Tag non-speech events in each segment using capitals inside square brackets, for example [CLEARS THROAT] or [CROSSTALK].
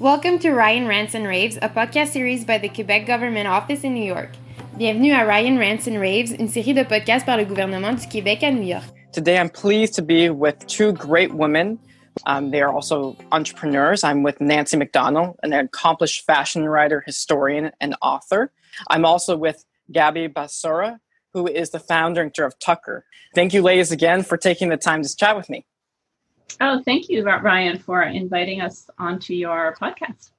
Welcome to Ryan Rants and Raves, a podcast series by the Quebec Government Office in New York. Bienvenue à Ryan Rants and Raves, une série de podcasts par le gouvernement du Québec à New York. Today, I'm pleased to be with two great women. Um, they are also entrepreneurs. I'm with Nancy MacDonell, an accomplished fashion writer, historian, and author. I'm also with Gabby Basora, who is the founder and director of Tucker. Thank you, ladies, again for taking the time to chat with me. Oh, thank you, Ryan, for inviting us onto your podcast.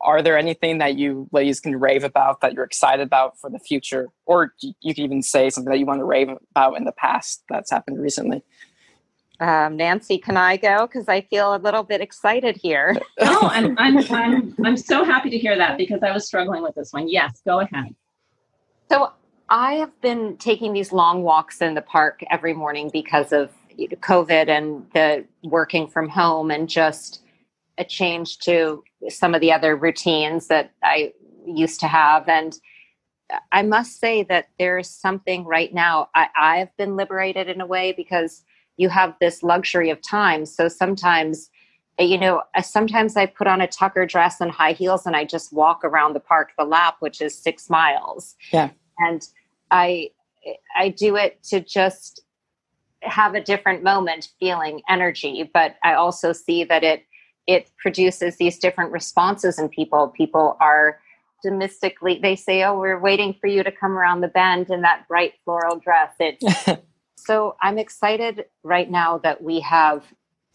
Are there anything that you ladies can rave about that you're excited about for the future? Or you could even say something that you want to rave about in the past that's happened recently. Um, Nancy, can I go? Because I feel a little bit excited here. [LAUGHS] oh, I'm, I'm, I'm, I'm so happy to hear that because I was struggling with this one. Yes, go ahead. So I have been taking these long walks in the park every morning because of COVID and the working from home and just a change to some of the other routines that I used to have. And I must say that there is something right now. I, I've been liberated in a way because you have this luxury of time. So sometimes, eh, you know, sometimes I put on a tucker dress and high heels and I just walk around the park, the lap, which is six miles. Yeah. And I, I do it to just have a different moment feeling energy but i also see that it it produces these different responses in people. People are domestically they say oh we're waiting for you to come around the bend in that bright floral dress. It [LAUGHS] so i'm excited right now that we have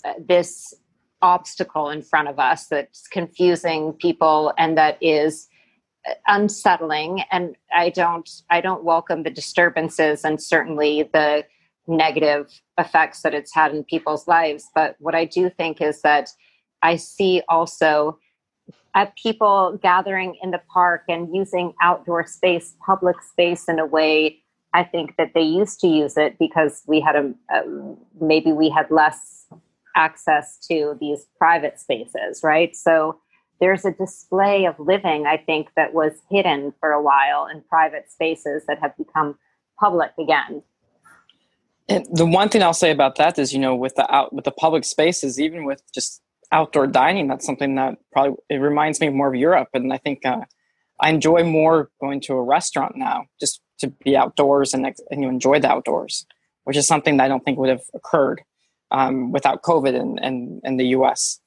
uh, this obstacle in front of us that's confusing people and that is uh, unsettling. And i don't i don't welcome the disturbances and certainly the negative effects that it's had in people's lives. But what I do think is that I see also at uh, people gathering in the park and using outdoor space, public space in a way I think that they used to use it because we had a, a maybe we had less access to these private spaces, right? So there's a display of living, I think, that was hidden for a while in private spaces that have become public again. And the one thing I'll say about that is, you know, with the out with the public spaces, even with just outdoor dining, that's something that probably it reminds me more of Europe. And I think uh, I enjoy more going to a restaurant now, just to be outdoors and, and you enjoy the outdoors, which is something that I don't think would have occurred um, without COVID in, in, in the U.S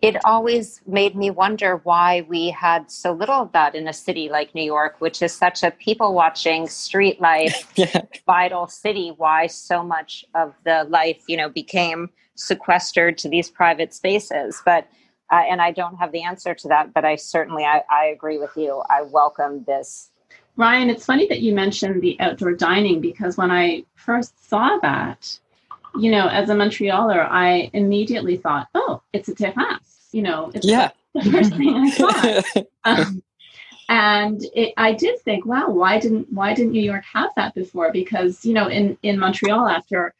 it always made me wonder why we had so little of that in a city like New York, which is such a people watching, street [LAUGHS] life, yeah. vital city. Why so much of the life, you know, became sequestered to these private spaces. But, uh, and I don't have the answer to that, but I certainly, I, I agree with you. I welcome this. Ryan, it's funny that you mentioned the outdoor dining because when I first saw that, you know, as a Montrealer, I immediately thought, oh, it's a terrace. You know, it's yeah. the first thing I [LAUGHS] thought. um, and it, I did think, wow, why didn't why didn't New York have that before? Because you know, in in Montreal, after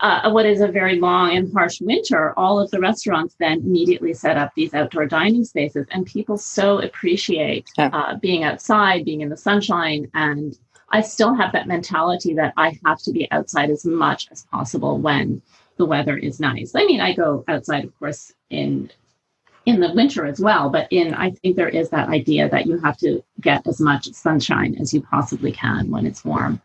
uh, what is a very long and harsh winter, all of the restaurants then immediately set up these outdoor dining spaces, and people so appreciate yeah. uh, being outside, being in the sunshine, and I still have that mentality that I have to be outside as much as possible when the weather is nice. I mean, I go outside, of course, in in the winter as well, but in I think there is that idea that you have to get as much sunshine as you possibly can when it's warm.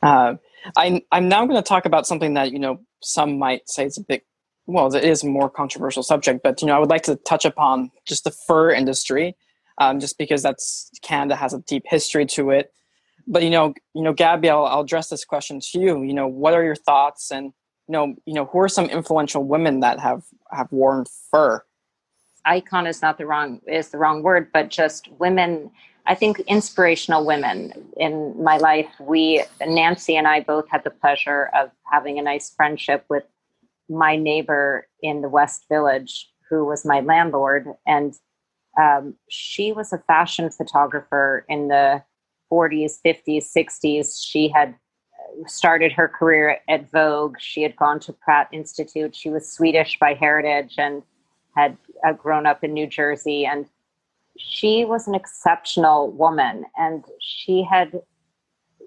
Uh, I, I'm now going to talk about something that you know some might say it's a bit well, it is a more controversial subject, but you know I would like to touch upon just the fur industry, um, just because that's Canada has a deep history to it but you know, you know, Gabby, I'll, I'll address this question to you. You know, what are your thoughts, and you know, you know, who are some influential women that have have worn fur? Icon is not the wrong is the wrong word, but just women. I think inspirational women in my life. We Nancy and I both had the pleasure of having a nice friendship with my neighbor in the West Village, who was my landlord, and um, she was a fashion photographer in the 40s, 50s, 60s. She had started her career at Vogue. She had gone to Pratt Institute. She was Swedish by heritage and had uh, grown up in New Jersey. And she was an exceptional woman. And she had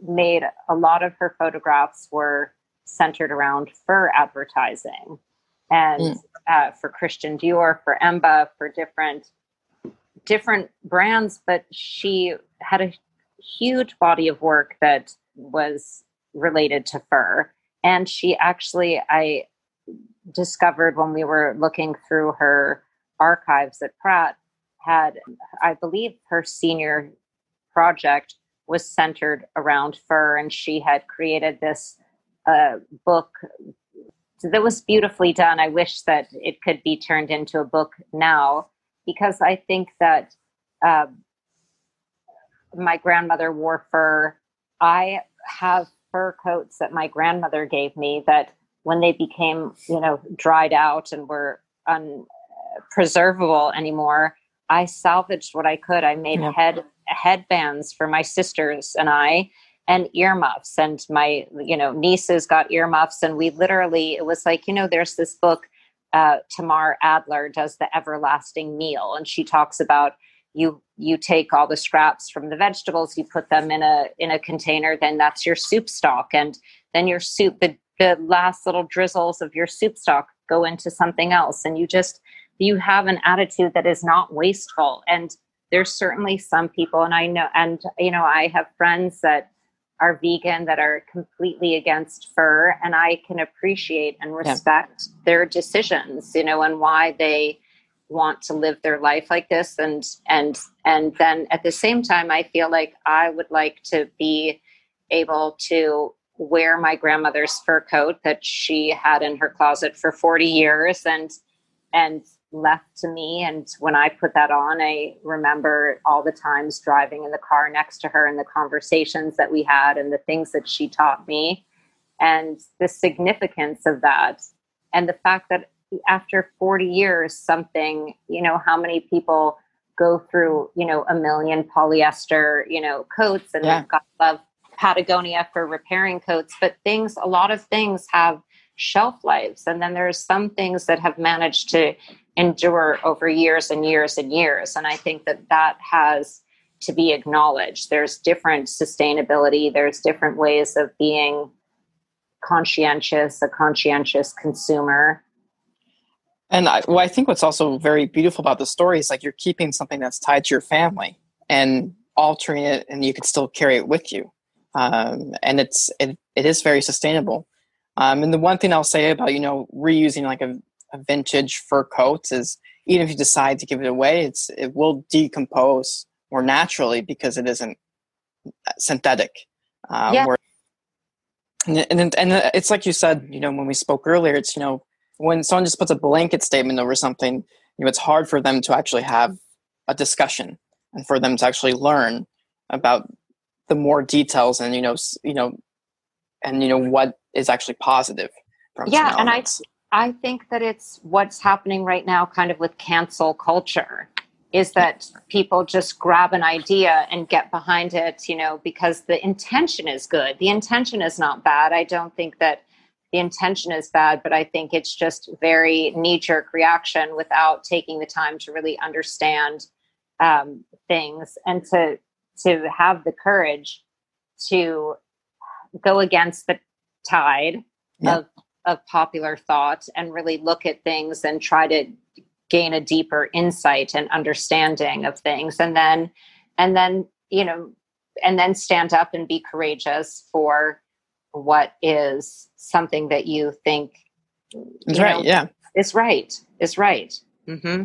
made a lot of her photographs were centered around fur advertising. and mm. uh, for Christian Dior, for Emba, for different different brands. But she had a huge body of work that was related to fur, and she actually I discovered when we were looking through her archives at Pratt had I believe her senior project was centered around fur, and she had created this uh, book that was beautifully done. I wish that it could be turned into a book now because I think that uh, my grandmother wore fur. I have fur coats that my grandmother gave me that when they became, you know, dried out and were unpreservable anymore, I salvaged what I could. I made yeah. head headbands for my sisters and I and earmuffs and my you know nieces got earmuffs and we literally it was like you know there's this book uh, Tamar Adler does the everlasting meal and she talks about you you take all the scraps from the vegetables you put them in a in a container then that's your soup stock. And then your soup the, the last little drizzles of your soup stock go into something else. And you just you have an attitude that is not wasteful. And there's certainly some people and i know and you know i have friends that are vegan that are completely against fur and i can appreciate and respect yeah. their decisions you know and why they want to live their life like this and and and then at the same time i feel like i would like to be able to wear my grandmother's fur coat that she had in her closet for 40 years and and left to me. And when I put that on, I remember all the times driving in the car next to her and the conversations that we had and the things that she taught me and the significance of that. And the fact that after 40 years, something, you know, how many people go through, you know, a million polyester, you know, coats and yeah. God love Patagonia for repairing coats, but things, a lot of things have shelf lives. And then there's some things that have managed to endure over years and years and years. And I think that that has to be acknowledged. There's different sustainability, there's different ways of being conscientious, a conscientious consumer. And I, well, I think what's also very beautiful about the story is like you're keeping something that's tied to your family and altering it, and you can still carry it with you. Um, and it's it, it is very sustainable. Um, and the one thing I'll say about you know reusing like a a vintage fur coat is even if you decide to give it away, it's it will decompose more naturally because it isn't synthetic. Um, yeah. And, and and it's like you said, you know, when we spoke earlier, it's you know when someone just puts a blanket statement over something, you know, it's hard for them to actually have a discussion and for them to actually learn about the more details and you know you know and you know what is actually positive from yeah and i I think that it's what's happening right now, kind of with cancel culture, is that people just grab an idea and get behind it, you know, because the intention is good. The intention is not bad. I don't think that the intention is bad, but I think it's just very knee jerk reaction without taking the time to really understand um, things and to to have the courage to go against the tide yeah. of of popular thought and really look at things and try to gain a deeper insight and understanding of things and then and then you know and then stand up and be courageous for what is something that you think is right yeah. is right is right. Mm-hmm.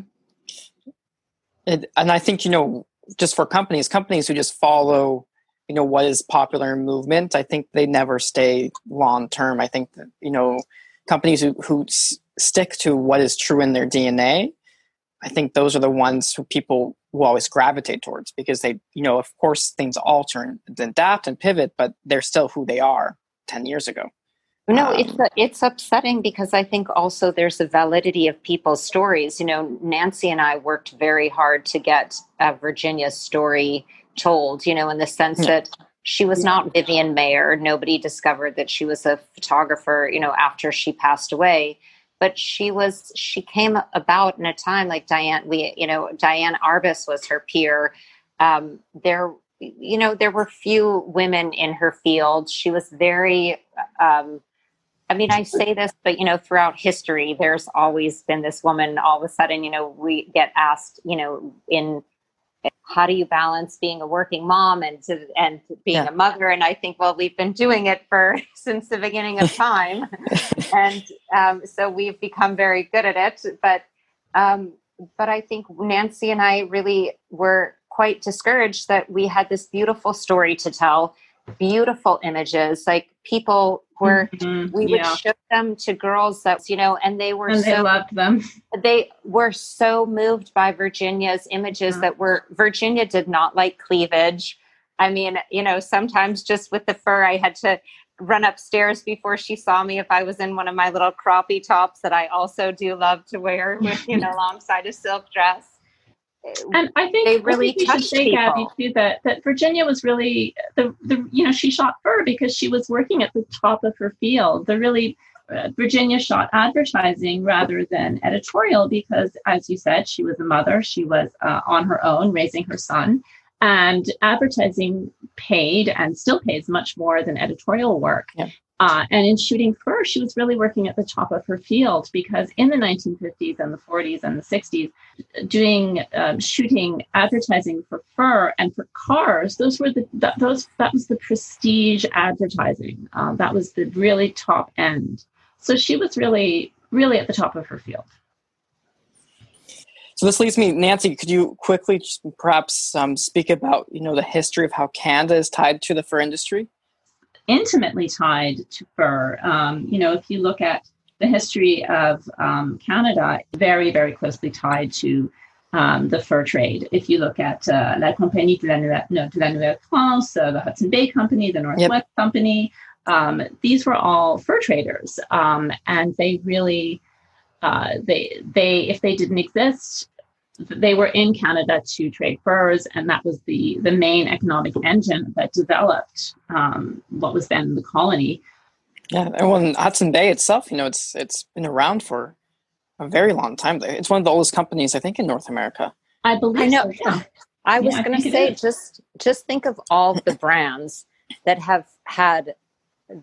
and, and i think you know just for companies companies who just follow you know what is popular in movement i think they never stay long term i think that you know companies who, who s- stick to what is true in their dna i think those are the ones who people will always gravitate towards because they you know of course things alter and adapt and pivot but they're still who they are 10 years ago no, um, it's it's upsetting because I think also there's a validity of people's stories. You know, Nancy and I worked very hard to get uh, Virginia's story told, you know, in the sense yeah. that she was not Vivian Maier. Nobody discovered that she was a photographer, you know, after she passed away. But she was, she came about in a time like Diane, we, you know, Diane Arbus was her peer. Um, there, you know, there were few women in her field. She was very, um, I mean, I say this, but you know, throughout history, there's always been this woman. All of a sudden, you know, we get asked, you know, in how do you balance being a working mom and to, and being yeah. a mother? And I think, well, we've been doing it for [LAUGHS] since the beginning of time, [LAUGHS] and um, so we've become very good at it. But um, but I think Nancy and I really were quite discouraged that we had this beautiful story to tell, beautiful images, like people were mm-hmm. we would yeah. show them to girls that you know and they were and so, they loved them they were so moved by virginia's images that were virginia did not like cleavage i mean you know sometimes just with the fur i had to run upstairs before she saw me if i was in one of my little croppy tops that i also do love to wear with you know [LAUGHS] alongside a silk dress and I think they really I think touched say, people. Gabby, too, that that Virginia was really the the you know she shot fur because she was working at the top of her field. The really uh, Virginia shot advertising rather than editorial because, as you said, she was a mother. She was uh, on her own raising her son, and advertising paid and still pays much more than editorial work. Yeah. Uh, and in shooting fur, she was really working at the top of her field because in the 1950s and the 40s and the 60s, doing um, shooting advertising for fur and for cars, those were the that, those that was the prestige advertising. Um, that was the really top end. So she was really really at the top of her field. So this leads me, Nancy. Could you quickly perhaps um, speak about you know the history of how Canada is tied to the fur industry? Intimately tied to fur. Um, you know, if you look at the history of um, Canada, very, very closely tied to um, the fur trade. If you look at uh, La Compagnie de la, Nouvelle, no, de la Nouvelle France, uh, the Hudson Bay Company, the Northwest yep. Company, um, these were all fur traders, um, and they really, uh, they they if they didn't exist, they were in Canada to trade furs, and that was the the main economic engine that developed um, what was then the colony. Yeah, and when Hudson Bay itself, you know, it's it's been around for a very long time. It's one of the oldest companies, I think, in North America. I believe. I know. So, yeah. I was yeah, going to say, just just think of all the brands that have had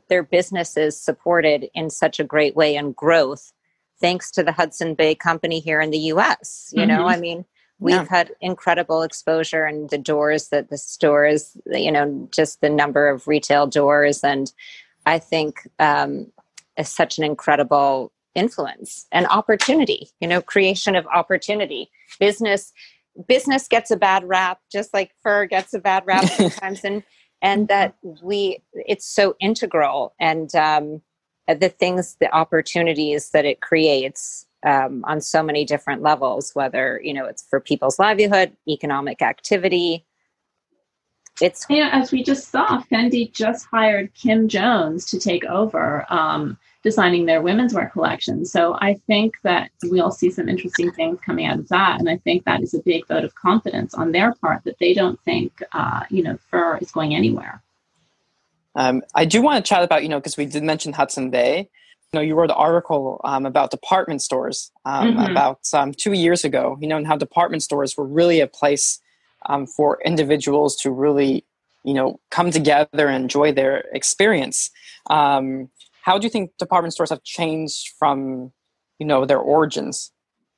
their businesses supported in such a great way and growth thanks to the Hudson Bay Company here in the US. You mm-hmm. know, I mean, we've yeah. had incredible exposure and the doors that the stores, you know, just the number of retail doors. And I think um, is such an incredible influence and opportunity, you know, creation of opportunity. Business business gets a bad rap, just like fur gets a bad rap sometimes. and and [LAUGHS] that we it's so integral and um the things, the opportunities that it creates um, on so many different levels, whether, you know, it's for people's livelihood, economic activity. It's yeah, as we just saw, Fendi just hired Kim Jones to take over um, designing their women's wear collection. So I think that we'll see some interesting things coming out of that, and I think that is a big vote of confidence on their part that they don't think, uh, you know, fur is going anywhere. Um, I do want to chat about, you know, because we did mention Hudson Bay. You know, you wrote an article um, about department stores um, mm-hmm. about um, two years ago, you know, and how department stores were really a place um, for individuals to really, you know, come together and enjoy their experience. Um, how do you think department stores have changed from, you know, their origins?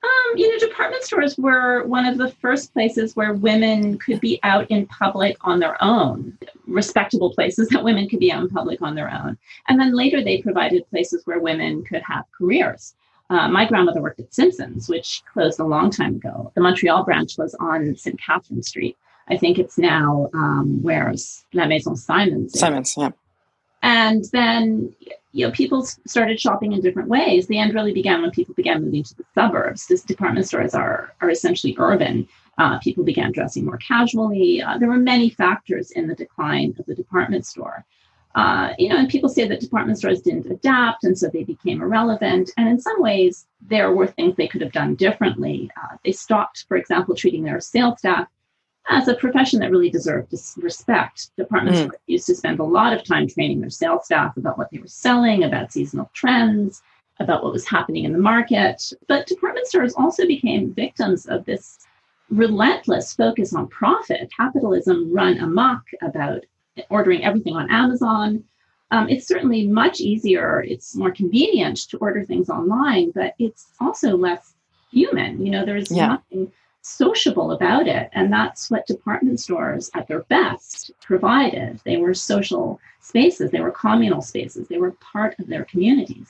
Um, you know, department stores were one of the first places where women could be out in public on their own, respectable places that women could be out in public on their own. And then later they provided places where women could have careers. Uh, my grandmother worked at Simpson's, which closed a long time ago. The Montreal branch was on St. Catherine Street. I think it's now um, where's La Maison Simons. Simons, yeah. And then you know, people started shopping in different ways. The end really began when people began moving to the suburbs. These department stores are are essentially urban. Uh, people began dressing more casually. Uh, there were many factors in the decline of the department store. Uh, you know, and people say that department stores didn't adapt, and so they became irrelevant. And in some ways, there were things they could have done differently. Uh, they stopped, for example, treating their sales staff as a profession that really deserved respect. Department mm. used to spend a lot of time training their sales staff about what they were selling, about seasonal trends, about what was happening in the market. But department stores also became victims of this relentless focus on profit. Capitalism run amok about ordering everything on Amazon. um, it's certainly much easier. It's more convenient to order things online, but it's also less human. You know, there's yeah. nothing sociable about it. And that's what department stores at their best provided. They were social spaces, they were communal spaces, they were part of their communities.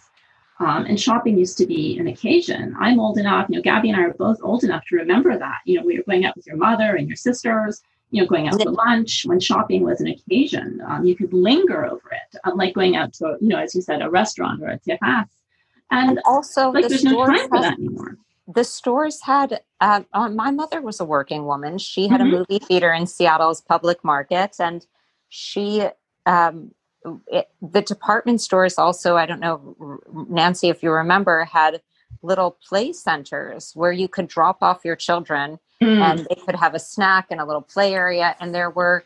Um, and shopping used to be an occasion. I'm old enough, you know, Gabby and I are both old enough to remember that. You know, we were going out with your mother and your sisters, you know, going out for lunch when shopping was an occasion. Um, you could linger over it, unlike going out to, you know, as you said, a restaurant or a terrace. And, and also, like, the there's no time for that anymore the stores had uh, uh, my mother was a working woman she had mm-hmm. a movie theater in seattle's public market and she um, it, the department stores also i don't know nancy if you remember had little play centers where you could drop off your children mm. and they could have a snack and a little play area and there were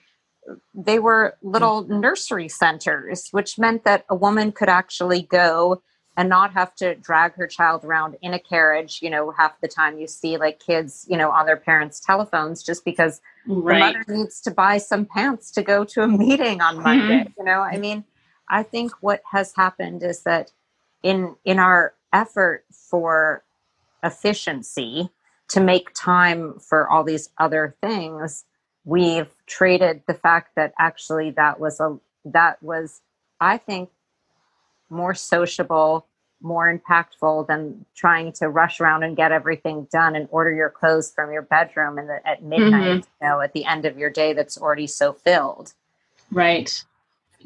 they were little nursery centers which meant that a woman could actually go and not have to drag her child around in a carriage. You know, half the time you see like kids, you know, on their parents' telephones just because right. the mother needs to buy some pants to go to a [LAUGHS] meeting on Monday. Mm-hmm. You know, I mean, I think what has happened is that in in our effort for efficiency to make time for all these other things, we've traded the fact that actually that was a that was I think more sociable, more impactful than trying to rush around and get everything done and order your clothes from your bedroom and at midnight, mm-hmm. you know, at the end of your day that's already so filled. Right.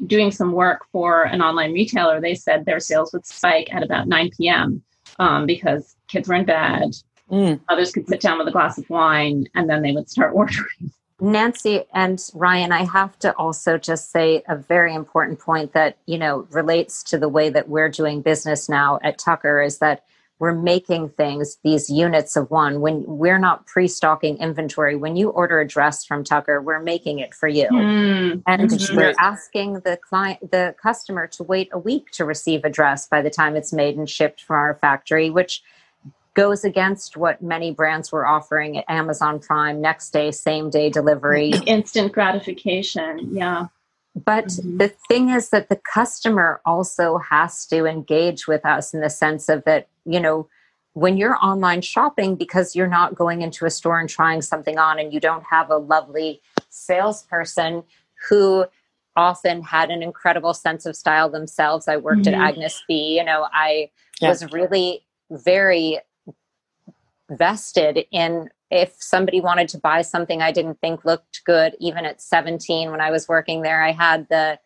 Doing some work for an online retailer, they said their sales would spike at about 9 p.m. Um, because kids were in bed. Mm. Others could sit down with a glass of wine and then they would start [LAUGHS] ordering. Nancy and Ryan, I have to also just say a very important point that, you know, relates to the way that we're doing business now at Tucker is that we're making things these units of one when we're not pre-stocking inventory when you order a dress from tucker we're making it for you mm. and mm-hmm. we're asking the client the customer to wait a week to receive a dress by the time it's made and shipped from our factory which goes against what many brands were offering at Amazon Prime, next day, same day delivery, [CLEARS THROAT] instant gratification. Yeah. But mm-hmm. the thing is that the customer also has to engage with us in the sense of that, you know, when you're online shopping, because you're not going into a store and trying something on and you don't have a lovely salesperson who often had an incredible sense of style themselves. I worked mm-hmm. at Agnes B, you know, I yeah. was really very vested in if somebody wanted to buy something I didn't think looked good, even at 17 when I was working there, I had the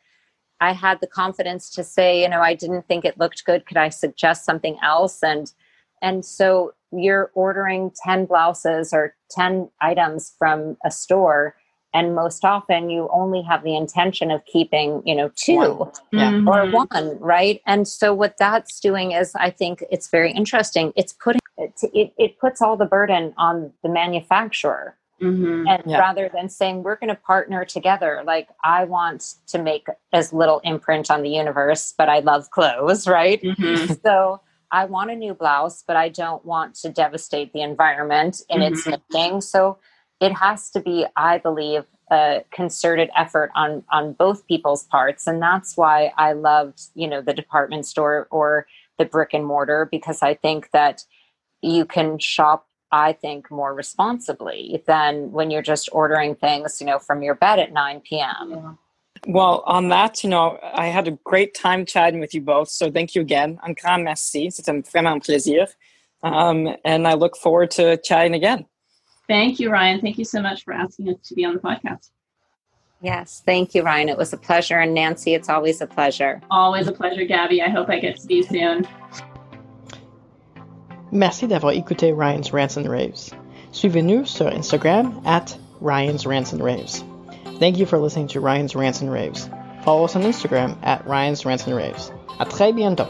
I had the confidence to say, you know, I didn't think it looked good. Could I suggest something else? And and so you're ordering 10 blouses or 10 items from a store and most often you only have the intention of keeping you know two mm-hmm. or one right and so what that's doing is i think it's very interesting it's putting it, it puts all the burden on the manufacturer mm-hmm. and yeah. rather than saying we're going to partner together like i want to make as little imprint on the universe but i love clothes right mm-hmm. [LAUGHS] so i want a new blouse but i don't want to devastate the environment in its mm-hmm. knitting so it has to be, I believe, a concerted effort on on both people's parts, and that's why I loved, you know, the department store or the brick and mortar because I think that you can shop I think more responsibly than when you're just ordering things, you know, from your bed at 9 p.m. Yeah. Well, on that, you know, I had a great time chatting with you both. So thank you again. Un grand merci. C'était vraiment plaisir. Um, and I look forward to chatting again. Thank you, Ryan. Thank you so much for asking us to be on the podcast. Yes, thank you, Ryan. It was a pleasure. And Nancy, it's always a pleasure. Always a pleasure, Gabby. I hope I get to see you soon. Merci d'avoir écouté Ryan's Rants and Raves. Suivez-nous sur Instagram at Ryan's Rants and Raves. Thank you for listening to Ryan's Rants and Raves. Follow us on Instagram at Ryan's Rants and Raves. À très bientôt.